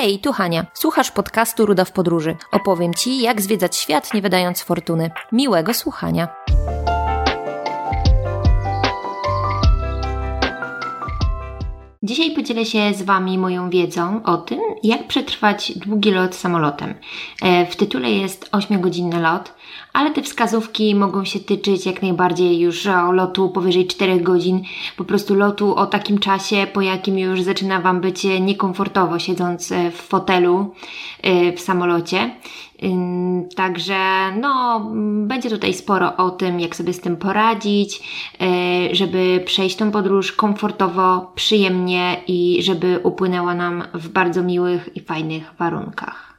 Hej, tu Hania. Słuchasz podcastu Ruda w podróży. Opowiem Ci, jak zwiedzać świat, nie wydając fortuny. Miłego słuchania. Dzisiaj podzielę się z Wami moją wiedzą o tym, jak przetrwać długi lot samolotem. E, w tytule jest 8-godzinny lot, ale te wskazówki mogą się tyczyć jak najbardziej już o lotu powyżej 4 godzin, po prostu lotu o takim czasie, po jakim już zaczyna Wam być niekomfortowo siedząc e, w fotelu e, w samolocie. Także no, będzie tutaj sporo o tym, jak sobie z tym poradzić, e, żeby przejść tą podróż komfortowo, przyjemnie i żeby upłynęła nam w bardzo miłych i fajnych warunkach.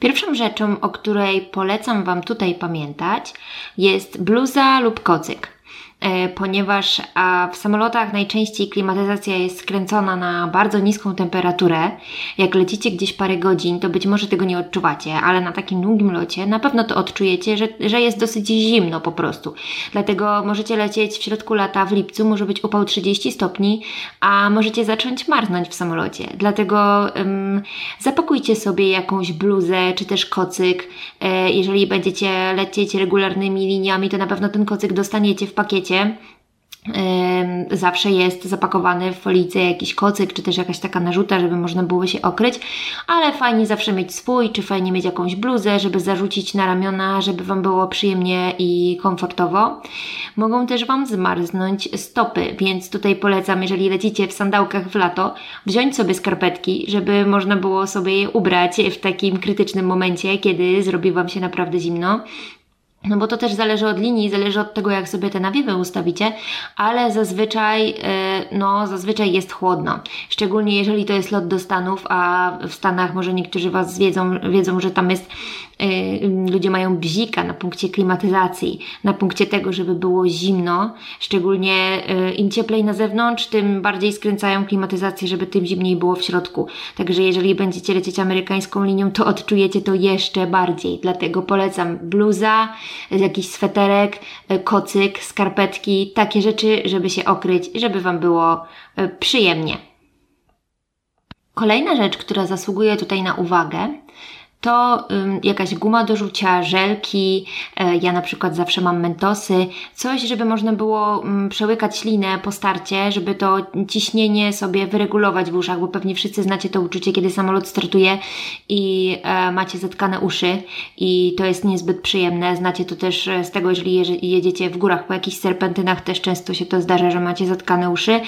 Pierwszą rzeczą, o której polecam Wam tutaj pamiętać, jest bluza lub kocyk. E, ponieważ w samolotach najczęściej klimatyzacja jest skręcona na bardzo niską temperaturę. Jak lecicie gdzieś parę godzin, to być może tego nie odczuwacie, ale na takim długim locie na pewno to odczujecie, że, że jest dosyć zimno po prostu. Dlatego możecie lecieć w środku lata w lipcu, może być upał 30 stopni, a możecie zacząć marznąć w samolocie. Dlatego zapakujcie sobie jakąś bluzę czy też kocyk. E, jeżeli będziecie lecieć regularnymi liniami, to na pewno ten kocyk dostaniecie w pakiecie Zawsze jest zapakowany w folijce jakiś kocyk, czy też jakaś taka narzuta, żeby można było się okryć, ale fajnie zawsze mieć swój, czy fajnie mieć jakąś bluzę, żeby zarzucić na ramiona, żeby Wam było przyjemnie i komfortowo. Mogą też Wam zmarznąć stopy, więc tutaj polecam, jeżeli lecicie w sandałkach w lato, wziąć sobie skarpetki, żeby można było sobie je ubrać w takim krytycznym momencie, kiedy zrobi Wam się naprawdę zimno. No bo to też zależy od linii, zależy od tego, jak sobie te nawiewy ustawicie, ale zazwyczaj, e, no, zazwyczaj jest chłodno. Szczególnie jeżeli to jest lot do Stanów, a w Stanach może niektórzy Was wiedzą, wiedzą że tam jest Y, ludzie mają bzika na punkcie klimatyzacji, na punkcie tego, żeby było zimno, szczególnie y, im cieplej na zewnątrz, tym bardziej skręcają klimatyzację, żeby tym zimniej było w środku. Także jeżeli będziecie lecieć amerykańską linią, to odczujecie to jeszcze bardziej. Dlatego polecam bluza, jakiś sweterek, y, kocyk, skarpetki, takie rzeczy, żeby się okryć, żeby Wam było przyjemnie. Kolejna rzecz, która zasługuje tutaj na uwagę, to jakaś guma do rzucia, żelki, e, ja na przykład zawsze mam mentosy, coś, żeby można było przełykać ślinę po starcie, żeby to ciśnienie sobie wyregulować w uszach, bo pewnie wszyscy znacie to uczucie, kiedy samolot startuje i e, macie zatkane uszy i to jest niezbyt przyjemne. Znacie to też z tego, jeżeli jedziecie w górach po jakichś serpentynach, też często się to zdarza, że macie zatkane uszy.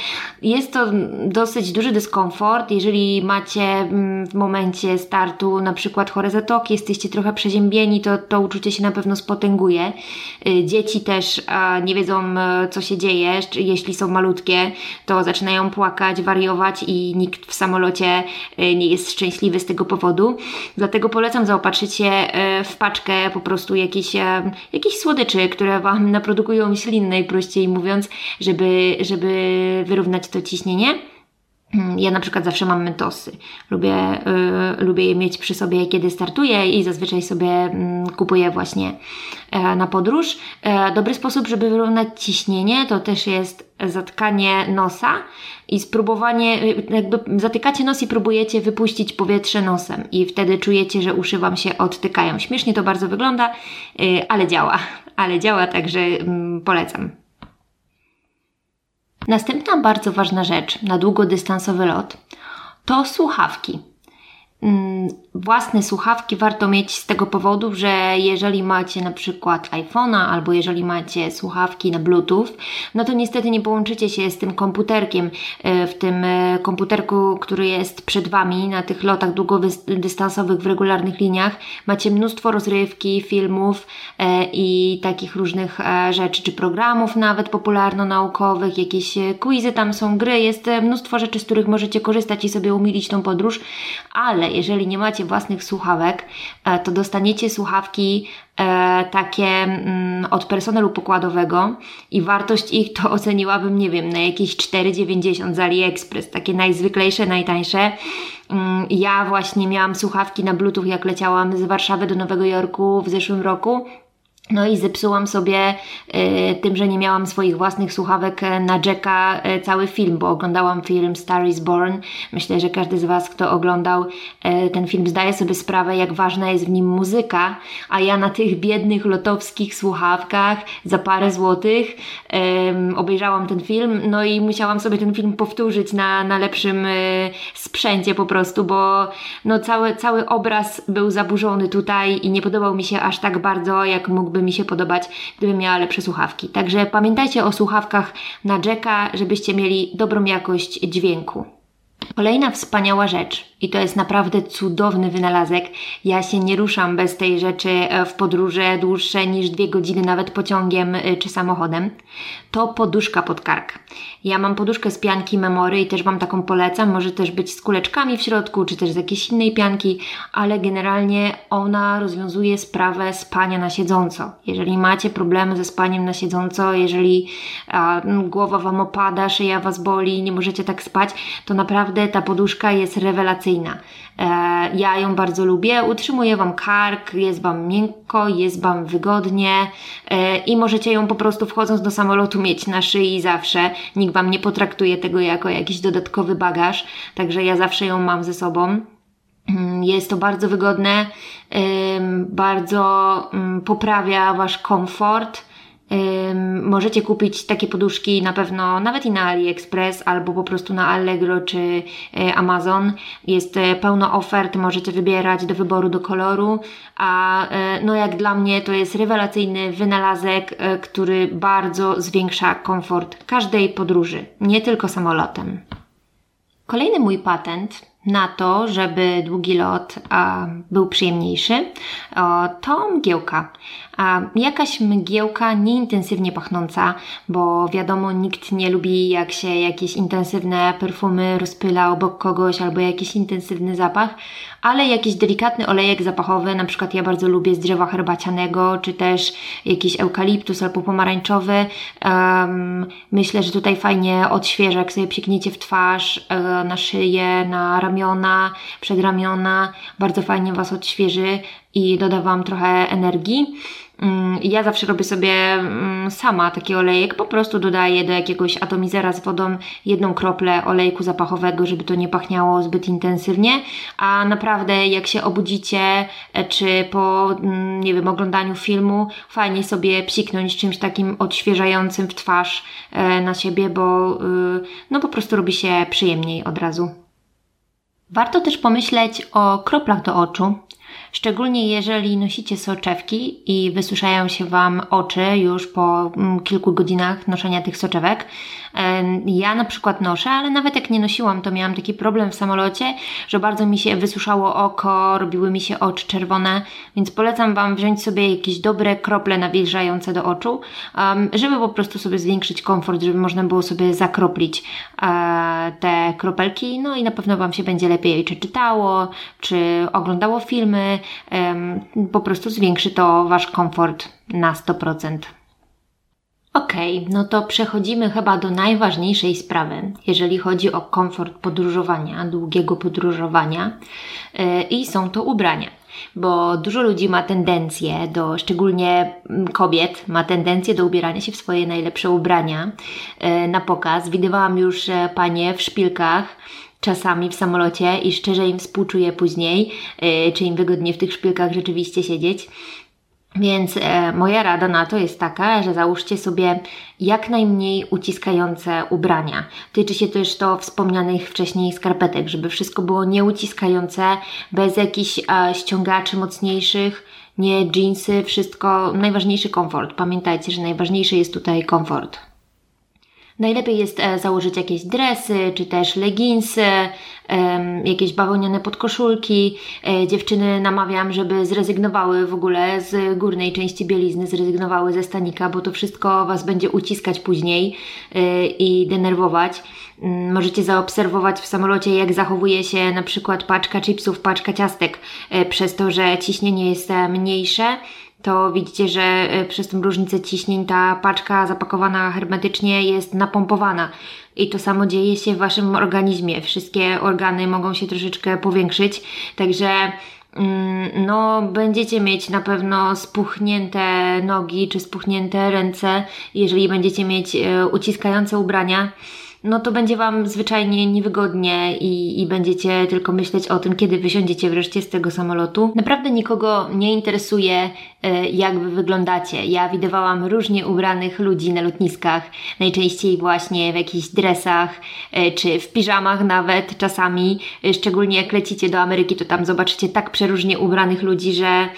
Jest to dosyć duży dyskomfort, jeżeli macie w momencie startu na przykład chore zatoki, jesteście trochę przeziębieni, to to uczucie się na pewno spotęguje. Y, dzieci też nie wiedzą, e, co się dzieje. Jeśli są malutkie, to zaczynają płakać, wariować i nikt w samolocie e, nie jest szczęśliwy z tego powodu. Dlatego polecam zaopatrzyć się w paczkę po prostu jakichś, jakichś słodyczy, które Wam naprodukują ślin, najprościej mówiąc, żeby, żeby wyrównać to ciśnienie. Mm, ja na przykład zawsze mam mentosy. Lubię, y, lubię je mieć przy sobie, kiedy startuję i zazwyczaj sobie y, kupuję właśnie y, na podróż. E, dobry sposób, żeby wyrównać ciśnienie, to też jest zatkanie nosa i spróbowanie, y, jakby zatykacie nos i próbujecie wypuścić powietrze nosem i wtedy czujecie, że uszy Wam się odtykają. Śmiesznie to bardzo wygląda, y, ale działa. Ale działa, także mm, polecam. Następna bardzo ważna rzecz na długodystansowy lot to słuchawki. Mm, własne słuchawki warto mieć z tego powodu, że jeżeli macie na przykład iPhone'a albo jeżeli macie słuchawki na Bluetooth, no to niestety nie połączycie się z tym komputerkiem, e, w tym e, komputerku, który jest przed Wami na tych lotach długodystansowych w regularnych liniach. Macie mnóstwo rozrywki, filmów e, i takich różnych rzeczy, czy programów nawet popularno-naukowych, jakieś quizy tam są, gry, jest mnóstwo rzeczy, z których możecie korzystać i sobie umilić tą podróż, ale jeżeli nie macie własnych słuchawek, e, to dostaniecie słuchawki e, takie mm, od personelu pokładowego i wartość ich to oceniłabym, nie wiem, na jakieś 4,90 z AliExpress, takie najzwyklejsze, najtańsze. Mm, ja właśnie miałam słuchawki na Bluetooth, jak leciałam z Warszawy do Nowego Jorku w zeszłym roku No i zepsułam sobie y, tym, że nie miałam swoich własnych słuchawek e, na Jacka y, cały film, bo oglądałam film Star is Born. Myślę, że każdy z Was, kto oglądał y, ten film, zdaje sobie sprawę, jak ważna jest w nim muzyka, a ja na tych biednych lotowskich słuchawkach za parę złotych obejrzałam ten film, no i musiałam sobie ten film powtórzyć na, na lepszym sprzęcie po prostu, bo no cały, cały obraz był zaburzony tutaj i nie podobał mi się aż tak bardzo, jak mógłby mi się podobać, gdybym miała lepsze słuchawki. Także pamiętajcie o słuchawkach na Jacka, żebyście mieli dobrą jakość dźwięku. Kolejna wspaniała rzecz, i to jest naprawdę cudowny wynalazek. Ja się nie ruszam bez tej rzeczy e, w podróże dłuższe niż dwie godziny, nawet pociągiem e, czy samochodem. To poduszka pod kark. Ja mam poduszkę z pianki Memory i też Wam taką polecam. Może też być z kuleczkami w środku, czy też z jakiejś innej pianki, ale generalnie ona rozwiązuje sprawę spania na siedząco. Jeżeli macie problemy ze spaniem na siedząco, jeżeli a, głowa Wam opada, szyja Was boli, nie możecie tak spać, to naprawdę ta poduszka jest rewelacyjna. E, ja ją bardzo lubię, utrzymuje Wam kark, jest Wam miękko, jest Wam wygodnie e, i możecie ją po prostu wchodząc do samolotu mieć na szyi zawsze. Nikt Wam nie potraktuje tego jako jakiś dodatkowy bagaż, także ja zawsze ją mam ze sobą. Mm, jest to bardzo wygodne, bardzo mm, poprawia Wasz komfort Możecie kupić takie poduszki na pewno nawet i na AliExpress albo po prostu na Allegro czy e, Amazon. Jest e, pełno ofert, możecie wybierać do wyboru, do koloru, a e, no jak dla mnie to jest rewelacyjny wynalazek, który bardzo zwiększa komfort każdej podróży, nie tylko samolotem. Kolejny mój patent na to, żeby długi lot a, był przyjemniejszy, to mgiełka. A jakaś mgiełka nieintensywnie pachnąca, bo wiadomo, nikt nie lubi jak się jakieś intensywne perfumy rozpyla obok kogoś albo jakiś intensywny zapach, ale jakiś delikatny olejek zapachowy, na przykład ja bardzo lubię z drzewa herbacianego, czy też jakiś eukaliptus albo pomarańczowy. Um, myślę, że tutaj fajnie odświeża, jak sobie psikniecie w twarz, e, na szyję, na ramiona, przedramiona. Bardzo fajnie Was odświeży i doda Wam trochę energii. Mm, ja zawsze robię sobie mm, sama taki olejek, po prostu dodaję do jakiegoś atomizera z wodą jedną kroplę olejku zapachowego, żeby to nie pachniało zbyt intensywnie, a naprawdę jak się obudzicie, e, czy po, mm, nie wiem, oglądaniu filmu, fajnie sobie psiknąć czymś takim odświeżającym w twarz e, na siebie, bo y, no po prostu robi się przyjemniej od razu. Warto też pomyśleć o kroplach do oczu, Szczególnie jeżeli nosicie soczewki i wysuszają się Wam oczy już po mm, kilku godzinach noszenia tych soczewek. Ja na przykład noszę, ale nawet jak nie nosiłam, to miałam taki problem w samolocie, że bardzo mi się wysuszało oko, robiły mi się oczy czerwone, więc polecam Wam wziąć sobie jakieś dobre krople nawilżające do oczu, żeby po prostu sobie zwiększyć komfort, żeby można było sobie zakroplić e, te kropelki, no i na pewno Wam się będzie lepiej czy czytało, czy oglądało filmy, po prostu zwiększy to Wasz komfort na 100%. Okej, okay, no to przechodzimy chyba do najważniejszej sprawy, jeżeli chodzi o komfort podróżowania, długiego podróżowania, yy, i są to ubrania. Bo dużo ludzi ma tendencję do, szczególnie mm, kobiet, ma tendencję do ubierania się w swoje najlepsze ubrania yy, na pokaz. Widywałam już e, panie w szpilkach, czasami w samolocie i szczerze im współczuję później, czy im wygodnie w tych szpilkach rzeczywiście siedzieć. Więc e, moja rada na to jest taka, że załóżcie sobie jak najmniej uciskające ubrania. Tyczy się też to wspomnianych wcześniej skarpetek, żeby wszystko było nieuciskające, bez jakichś e, ściągaczy mocniejszych, nie jeansy, wszystko, najważniejszy komfort. Pamiętajcie, że najważniejszy jest tutaj komfort. Najlepiej jest e, założyć jakieś dresy, czy też leginsy, jakieś bawełniane podkoszulki. E, dziewczyny namawiam, żeby zrezygnowały w ogóle z górnej części bielizny, zrezygnowały ze stanika, bo to wszystko Was będzie uciskać później e, i denerwować. Mm, możecie zaobserwować w samolocie, jak zachowuje się na przykład paczka chipsów, paczka ciastek, przez to, że ciśnienie jest mniejsze to widzicie, że e, przez tą różnicę ciśnień ta paczka zapakowana hermetycznie jest napompowana. I to samo dzieje się w Waszym organizmie. Wszystkie organy mogą się troszeczkę powiększyć, także mm, no będziecie mieć na pewno spuchnięte nogi czy spuchnięte ręce, jeżeli będziecie mieć e, uciskające ubrania no to będzie Wam zwyczajnie niewygodnie i, i będziecie tylko myśleć o tym, kiedy wysiądziecie wreszcie z tego samolotu. Naprawdę nikogo nie interesuje, e, jak Wy wyglądacie. Ja widywałam różnie ubranych ludzi na lotniskach, najczęściej właśnie w jakichś dresach, e, czy w piżamach nawet czasami, e, szczególnie jak lecicie do Ameryki, to tam zobaczycie tak przeróżnie ubranych ludzi, że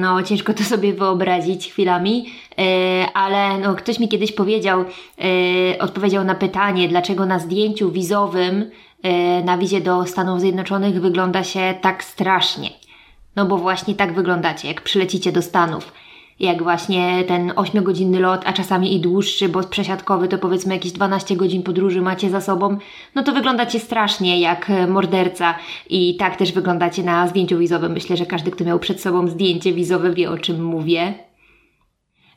no ciężko to sobie wyobrazić chwilami, e, ale no, ktoś mi kiedyś powiedział, e, odpowiedział na pytanie, dlaczego na zdjęciu wizowym e, na wizie do Stanów Zjednoczonych wygląda się tak strasznie. No bo właśnie tak wyglądacie, jak przylecicie do Stanów jak właśnie ten 8-godzinny lot, a czasami i dłuższy, bo przesiadkowy to powiedzmy jakieś 12 godzin podróży macie za sobą, no to wyglądacie strasznie jak morderca i tak też wyglądacie na zdjęciu wizowym. Myślę, że każdy, kto miał przed sobą zdjęcie wizowe wie o czym mówię.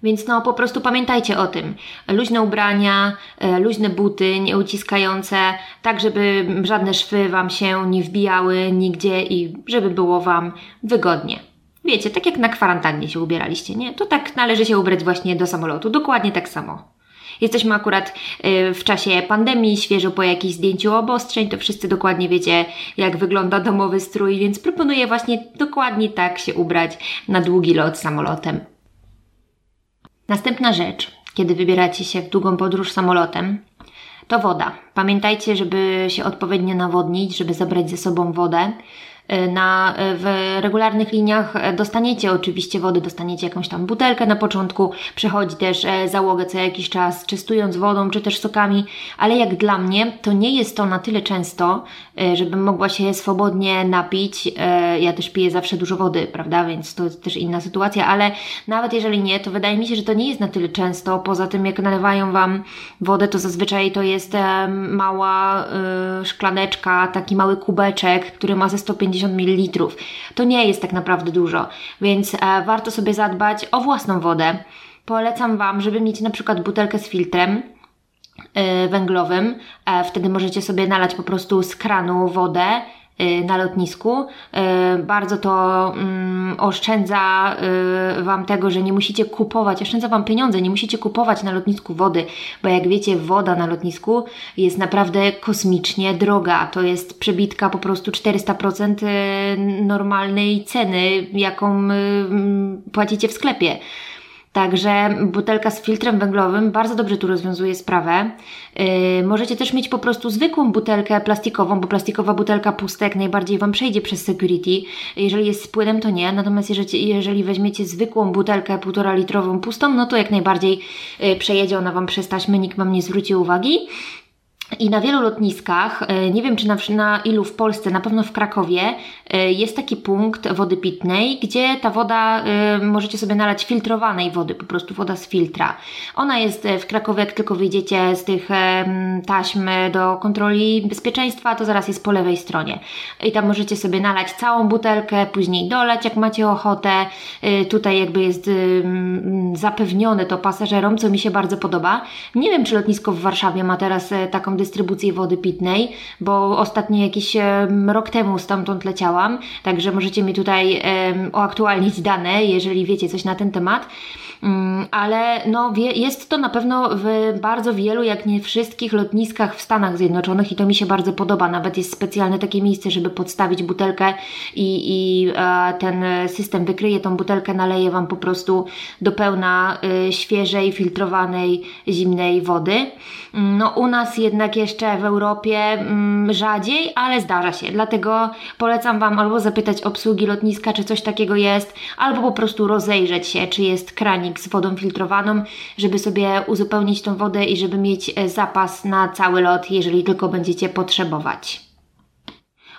Więc no po prostu pamiętajcie o tym. Luźne ubrania, e, luźne buty, nieuciskające, tak żeby żadne szwy Wam się nie wbijały nigdzie i żeby było Wam wygodnie. Wiecie, tak jak na kwarantannie się ubieraliście, nie? To tak należy się ubrać właśnie do samolotu. Dokładnie tak samo. Jesteśmy akurat y, w czasie pandemii, świeżo po jakimś zdjęciu obostrzeń, to wszyscy dokładnie wiecie, jak wygląda domowy strój, więc proponuję właśnie dokładnie tak się ubrać na długi lot samolotem. Następna rzecz, kiedy wybieracie się w długą podróż samolotem, to woda. Pamiętajcie, żeby się odpowiednio nawodnić, żeby zabrać ze sobą wodę. Na, w regularnych liniach e, dostaniecie oczywiście wody, dostaniecie jakąś tam butelkę na początku, przychodzi też e, załogę co jakiś czas, czystując wodą, czy też sokami, ale jak dla mnie, to nie jest to na tyle często, e, żebym mogła się swobodnie napić. Ja też piję zawsze dużo wody, prawda, więc to też inna sytuacja, ale nawet jeżeli nie, to wydaje mi się, że to nie jest na tyle często. Poza tym, jak nalewają Wam wodę, to zazwyczaj to jest mała szklaneczka, taki mały kubeczek, który ma ze 150 150 ml. To nie jest tak naprawdę dużo, więc e, warto sobie zadbać o własną wodę. Polecam Wam, żeby mieć na przykład butelkę z filtrem e, węglowym. E, wtedy możecie sobie nalać po prostu z kranu wodę na lotnisku. Y, bardzo to mm, oszczędza y, Wam tego, że nie musicie kupować, oszczędza Wam pieniądze, nie musicie kupować na lotnisku wody, bo jak wiecie, woda na lotnisku jest naprawdę kosmicznie droga. To jest przebitka po prostu 400% normalnej ceny, jaką płacicie w sklepie. Także butelka z filtrem węglowym bardzo dobrze tu rozwiązuje sprawę. Yy, możecie też mieć po prostu zwykłą butelkę plastikową, bo plastikowa butelka pusta jak najbardziej Wam przejdzie przez security. Jeżeli jest z płynem, to nie. Natomiast jeżeli, jeżeli weźmiecie zwykłą butelkę półtora litrową pustą, no to jak najbardziej yy, przejedzie ona Wam przez taśmę, nikt Wam nie zwróci uwagi. I na wielu lotniskach, e, nie wiem czy na, na, ilu w Polsce, na pewno w Krakowie, e, jest taki punkt wody pitnej, gdzie ta woda, e, możecie sobie nalać filtrowanej wody, po prostu woda z filtra. Ona jest w Krakowie, jak tylko wyjdziecie z tych taśm do kontroli bezpieczeństwa, to zaraz jest po lewej stronie. I tam możecie sobie nalać całą butelkę, później dolać, jak macie ochotę. Tutaj jakby jest zapewnione to pasażerom, co mi się bardzo podoba. Nie wiem, czy lotnisko w Warszawie ma teraz taką dystrybucję wody pitnej, bo ostatnio jakiś rok temu stamtąd leciałam, także możecie mi tutaj uaktualnić dane, jeżeli wiecie coś na ten temat. Mm, ale no, jest to na pewno w bardzo wielu, jak nie wszystkich lotniskach w Stanach Zjednoczonych i to mi się bardzo podoba. Nawet jest specjalne takie miejsce, żeby podstawić butelkę i, i e, ten system wykryje tą butelkę, naleje Wam po prostu do pełna y, świeżej, filtrowanej, zimnej wody. Mm, no u nas jednak jeszcze w Europie mm, rzadziej, ale zdarza się. Dlatego polecam Wam albo zapytać obsługi lotniska, czy coś takiego jest, albo po prostu rozejrzeć się, czy jest kranik z wodą filtrowaną, żeby sobie uzupełnić tą wodę i żeby mieć e, zapas na cały lot, jeżeli tylko będziecie potrzebować.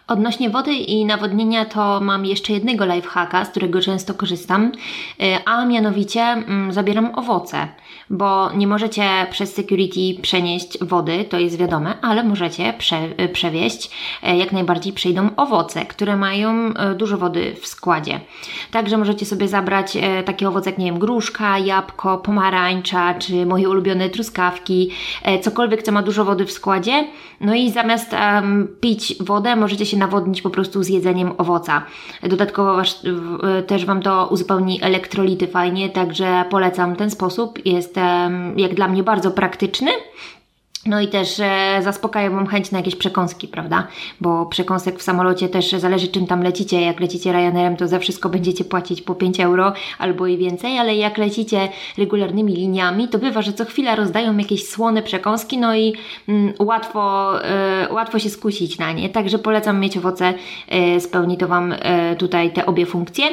Odnośnie wody i nawodnienia to mam jeszcze jednego lifehacka, z którego często korzystam, y, a mianowicie mm, zabieram owoce, bo nie możecie przez security przenieść wody, to jest wiadome, ale możecie prze, y, przewieźć, y, jak najbardziej przyjdą owoce, które mają dużo wody w składzie. Także możecie sobie zabrać takie owoce jak, nie wiem, gruszka, jabłko, pomarańcza, czy moje ulubione truskawki, cokolwiek, co ma dużo wody w składzie. No i zamiast um, pić wodę, możecie się nawodnić po prostu z jedzeniem owoca. Dodatkowo was, też Wam to uzupełni elektrolity fajnie, także polecam ten sposób. Jest jak dla mnie bardzo praktyczny. No i też e, zaspokaja Wam chęć na jakieś przekąski, prawda? Bo przekąsek w samolocie też zależy czym tam lecicie. Jak lecicie Ryanerem, to za wszystko będziecie płacić po 5 euro albo i więcej, ale jak lecicie regularnymi liniami, to bywa, że co chwila rozdają jakieś słone przekąski, no i mm, łatwo, e, łatwo się skusić na nie. Także polecam mieć owoce, e, spełni to Wam e, tutaj te obie funkcje.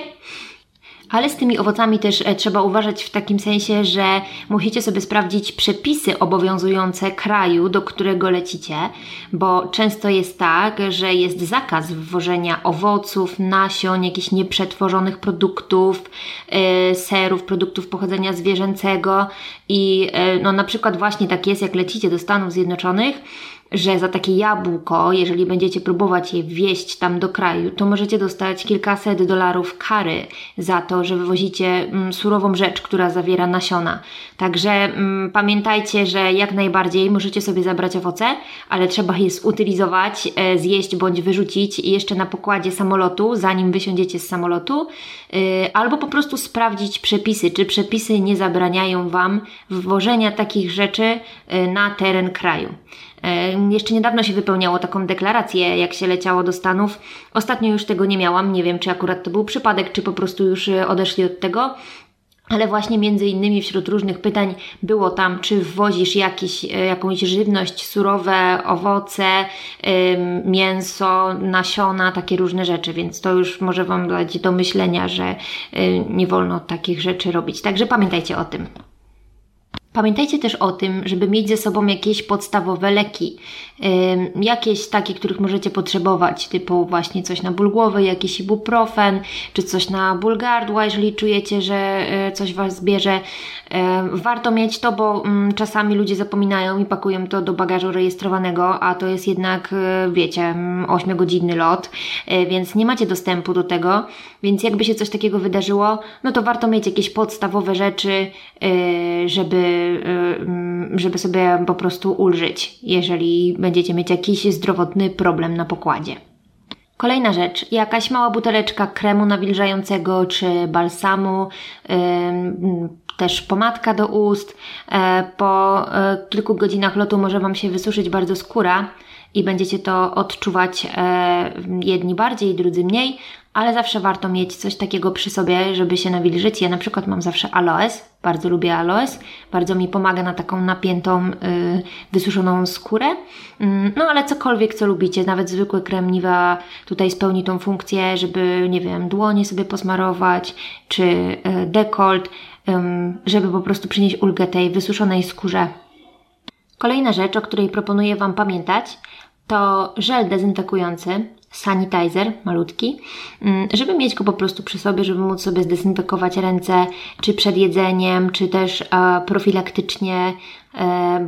Ale z tymi owocami też e, trzeba uważać w takim sensie, że musicie sobie sprawdzić przepisy obowiązujące kraju, do którego lecicie, bo często jest tak, że jest zakaz wwożenia owoców, nasion, jakichś nieprzetworzonych produktów, yy, serów, produktów pochodzenia zwierzęcego i yy, no na przykład właśnie tak jest, jak lecicie do Stanów Zjednoczonych, że za takie jabłko, jeżeli będziecie próbować je wieść tam do kraju, to możecie dostać kilkaset dolarów kary za to, że wywozicie mm, surową rzecz, która zawiera nasiona. Także mm, pamiętajcie, że jak najbardziej możecie sobie zabrać owoce, ale trzeba je zutylizować, e, zjeść bądź wyrzucić jeszcze na pokładzie samolotu, zanim wysiądziecie z samolotu, y, albo po prostu sprawdzić przepisy, czy przepisy nie zabraniają Wam wwożenia takich rzeczy y, na teren kraju. Jeszcze niedawno się wypełniało taką deklarację, jak się leciało do Stanów. Ostatnio już tego nie miałam. Nie wiem, czy akurat to był przypadek, czy po prostu już e, odeszli od tego. Ale właśnie między innymi wśród różnych pytań było tam, czy wwozisz jakiś, e, jakąś żywność, surowe owoce, mięso, nasiona, takie różne rzeczy, więc to już może Wam dać do myślenia, że e, nie wolno takich rzeczy robić. Także pamiętajcie o tym. Pamiętajcie też o tym, żeby mieć ze sobą jakieś podstawowe leki, jakieś takie, których możecie potrzebować, typu właśnie coś na ból głowy, jakiś ibuprofen, czy coś na ból gardła, jeżeli czujecie, że e, coś Was zbierze. Warto mieć to, bo czasami ludzie zapominają i pakują to do bagażu rejestrowanego, a to jest jednak, e, wiecie, 8-godzinny mm, lot, e, więc nie macie dostępu do tego, więc jakby się coś takiego wydarzyło, no to warto mieć jakieś podstawowe rzeczy, żeby Y, żeby sobie po prostu ulżyć, jeżeli będziecie mieć jakiś zdrowotny problem na pokładzie. Kolejna rzecz, jakaś mała buteleczka kremu nawilżającego czy balsamu, też pomadka do ust. E, po e, kilku godzinach lotu może Wam się wysuszyć bardzo skóra i będziecie to odczuwać e, jedni bardziej, drudzy mniej, ale zawsze warto mieć coś takiego przy sobie, żeby się nawilżyć. Ja na przykład mam zawsze aloes, bardzo lubię aloes, bardzo mi pomaga na taką napiętą, yy, wysuszoną skórę. Yy, no ale cokolwiek, co lubicie, nawet zwykły krem Niva tutaj spełni tą funkcję, żeby, nie wiem, dłonie sobie posmarować, czy yy, dekolt, żeby po prostu przynieść ulgę tej wysuszonej skórze. Kolejna rzecz, o której proponuję Wam pamiętać, to żel dezynfekujący, sanitizer malutki, mm, żeby mieć go po prostu przy sobie, żeby móc sobie zdezynfekować ręce, czy przed jedzeniem, czy też profilaktycznie E,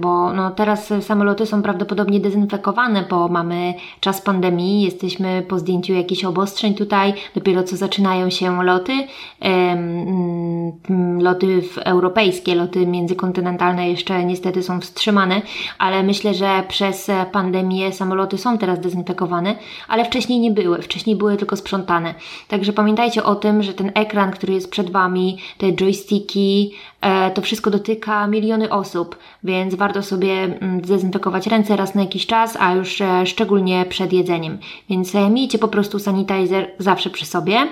bo no teraz samoloty są prawdopodobnie dezynfekowane, bo mamy czas pandemii, jesteśmy po zdjęciu jakichś obostrzeń tutaj, dopiero co zaczynają się loty, mm, loty europejskie, loty międzykontynentalne jeszcze niestety są wstrzymane, ale myślę, że przez pandemię samoloty są teraz dezynfekowane, ale wcześniej nie były, wcześniej były tylko sprzątane. Także pamiętajcie o tym, że ten ekran, który jest przed Wami, te joysticki, E, to wszystko dotyka miliony osób, więc warto sobie mm, zdezynfekować ręce raz na jakiś czas, a już e, szczególnie przed jedzeniem. Więc e, miejcie po prostu sanitizer zawsze przy sobie.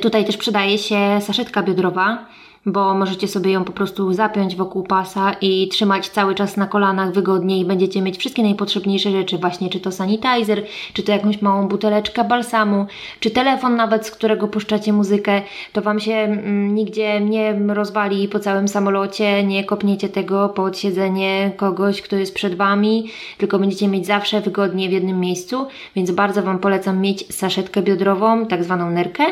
Tutaj też przydaje się saszetka biodrowa bo możecie sobie ją po prostu zapiąć wokół pasa i trzymać cały czas na kolanach wygodnie i będziecie mieć wszystkie najpotrzebniejsze rzeczy, właśnie czy to sanitizer, czy to jakąś małą buteleczkę balsamu, czy telefon nawet, z którego puszczacie muzykę, to Wam się mm, nigdzie nie rozwali po całym samolocie, nie kopniecie tego pod siedzenie kogoś, kto jest przed Wami, tylko będziecie mieć zawsze wygodnie w jednym miejscu, więc bardzo Wam polecam mieć saszetkę biodrową, tak zwaną nerkę,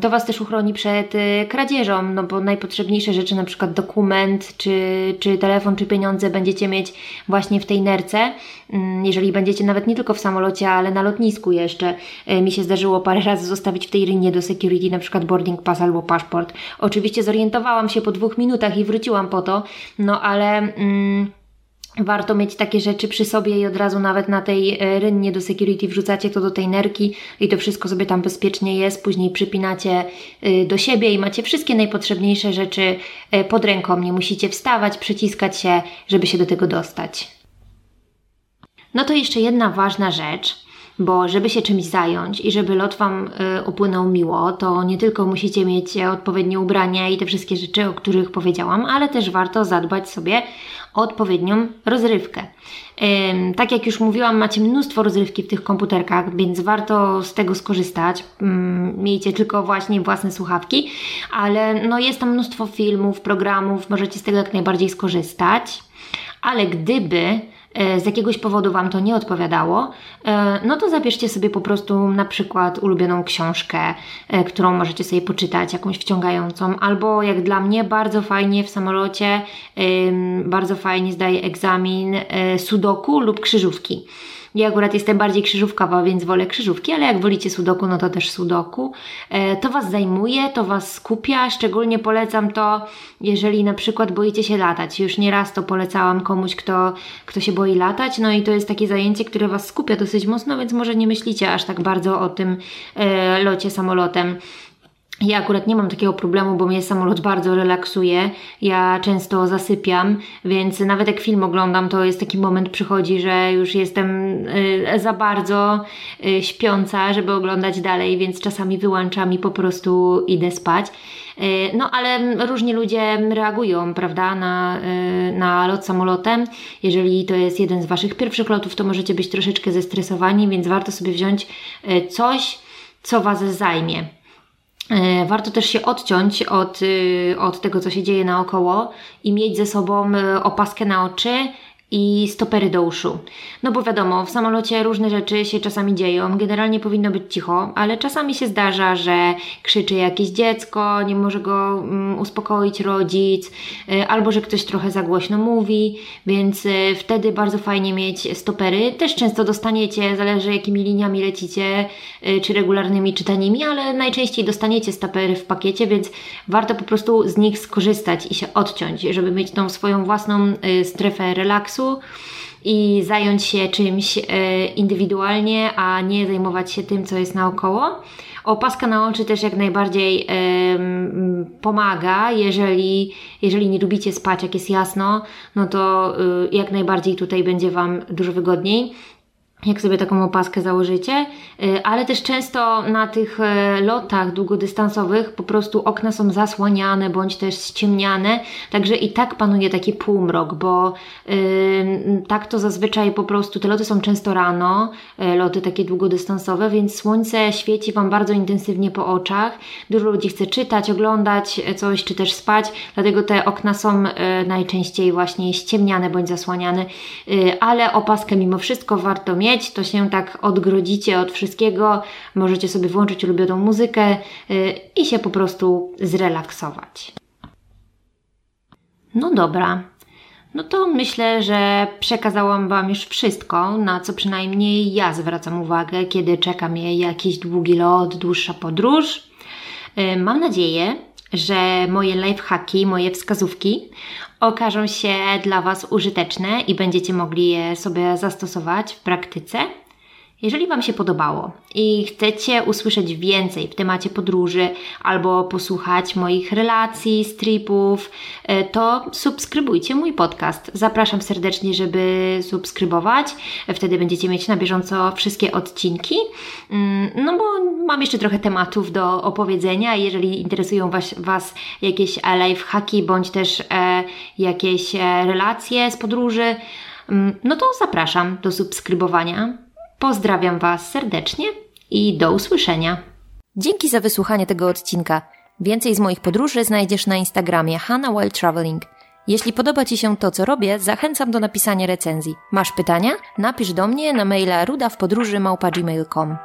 to Was też uchroni przed y, kradzieżą, no bo najpotrzebniejsze rzeczy, na przykład dokument, czy, czy telefon, czy pieniądze będziecie mieć właśnie w tej nerce. Mm, jeżeli będziecie nawet nie tylko w samolocie, ale na lotnisku jeszcze. Y, mi się zdarzyło parę razy zostawić w tej rynie do security na przykład boarding pass albo paszport. Oczywiście zorientowałam się po dwóch minutach i wróciłam po to, no ale... Mm, Warto mieć takie rzeczy przy sobie i od razu nawet na tej e, rynnie do security wrzucacie to do tej nerki i to wszystko sobie tam bezpiecznie jest. Później przypinacie y, do siebie i macie wszystkie najpotrzebniejsze rzeczy e, pod ręką. Nie musicie wstawać, przyciskać się, żeby się do tego dostać. No to jeszcze jedna ważna rzecz bo żeby się czymś zająć i żeby lot Wam y, upłynął miło, to nie tylko musicie mieć odpowiednie ubrania i te wszystkie rzeczy, o których powiedziałam, ale też warto zadbać sobie o odpowiednią rozrywkę. Tak jak już mówiłam, macie mnóstwo rozrywki w tych komputerkach, więc warto z tego skorzystać. Miejcie tylko właśnie własne słuchawki, ale no jest tam mnóstwo filmów, programów, możecie z tego jak najbardziej skorzystać. Ale gdyby z jakiegoś powodu Wam to nie odpowiadało, e, no to zabierzcie sobie po prostu na przykład ulubioną książkę, e, którą możecie sobie poczytać, jakąś wciągającą, albo jak dla mnie bardzo fajnie w samolocie, bardzo fajnie zdaje egzamin sudoku lub krzyżówki. Ja akurat jestem bardziej krzyżówkowa, więc wolę krzyżówki, ale jak wolicie sudoku, no to też sudoku. E, to Was zajmuje, to Was skupia, szczególnie polecam to, jeżeli na przykład boicie się latać. Już nieraz to polecałam komuś, kto, kto się boi latać, no i to jest takie zajęcie, które Was skupia dosyć mocno, więc może nie myślicie aż tak bardzo o tym e, locie samolotem. Ja akurat nie mam takiego problemu, bo mnie samolot bardzo relaksuje. Ja często zasypiam, więc nawet jak film oglądam, to jest taki moment przychodzi, że już jestem y, za bardzo y, śpiąca, żeby oglądać dalej, więc czasami wyłączam i po prostu idę spać. Y, no, ale różni ludzie reagują, prawda, na, na lot samolotem. Jeżeli to jest jeden z Waszych pierwszych lotów, to możecie być troszeczkę zestresowani, więc warto sobie wziąć coś, co Was zajmie. E, warto też się odciąć od, y, od tego, co się dzieje naokoło i mieć ze sobą y, opaskę na oczy, i stopery do uszu. No bo wiadomo, w samolocie różne rzeczy się czasami dzieją, generalnie powinno być cicho, ale czasami się zdarza, że krzyczy jakieś dziecko, nie może go um, uspokoić rodzic, y, albo że ktoś trochę za głośno mówi, więc y, wtedy bardzo fajnie mieć stopery. Też często dostaniecie, zależy jakimi liniami lecicie, y, czy regularnymi, czy tanimi, ale najczęściej dostaniecie stopery w pakiecie, więc warto po prostu z nich skorzystać i się odciąć, żeby mieć tą swoją własną strefę relaksu i zająć się czymś e, indywidualnie, a nie zajmować się tym, co jest naokoło. Opaska na oczy też jak najbardziej pomaga, jeżeli, jeżeli nie lubicie spać, jak jest jasno, no to y, jak najbardziej tutaj będzie Wam dużo wygodniej jak sobie taką opaskę założycie, y, ale też często na tych e, lotach długodystansowych po prostu okna są zasłaniane bądź też ściemniane, także i tak panuje taki półmrok, bo yy, tak to zazwyczaj po prostu, te loty są często rano, yy, loty takie długodystansowe, więc słońce świeci Wam bardzo intensywnie po oczach, dużo ludzi chce czytać, oglądać coś, czy też spać, dlatego te okna są yy, najczęściej właśnie ściemniane bądź zasłaniane, ale opaskę mimo wszystko warto mieć, mieć, to się tak odgrodzicie od wszystkiego, możecie sobie włączyć ulubioną muzykę yy, i się po prostu zrelaksować. No dobra, no to myślę, że przekazałam Wam już wszystko, na co przynajmniej ja zwracam uwagę, kiedy czeka mnie jakiś długi lot, dłuższa podróż. Y, mam nadzieję, że moje lifehacki, moje wskazówki okażą się dla Was użyteczne i będziecie mogli je sobie zastosować w praktyce. Jeżeli Wam się podobało i chcecie usłyszeć więcej w temacie podróży albo posłuchać moich relacji, stripów, e, to subskrybujcie mój podcast. Zapraszam serdecznie, żeby subskrybować. Wtedy będziecie mieć na bieżąco wszystkie odcinki. Mm, no bo mam jeszcze trochę tematów do opowiedzenia. Jeżeli interesują Was, was jakieś life hacki bądź też e, jakieś e, relacje z podróży, mm, no to zapraszam do subskrybowania. Pozdrawiam Was serdecznie i do usłyszenia. Dzięki za wysłuchanie tego odcinka. Więcej z moich podróży znajdziesz na Instagramie Hannah While Traveling. Jeśli podoba Ci się to, co robię, zachęcam do napisania recenzji. Masz pytania? Napisz do mnie na maila rudawpodróży.gmail.com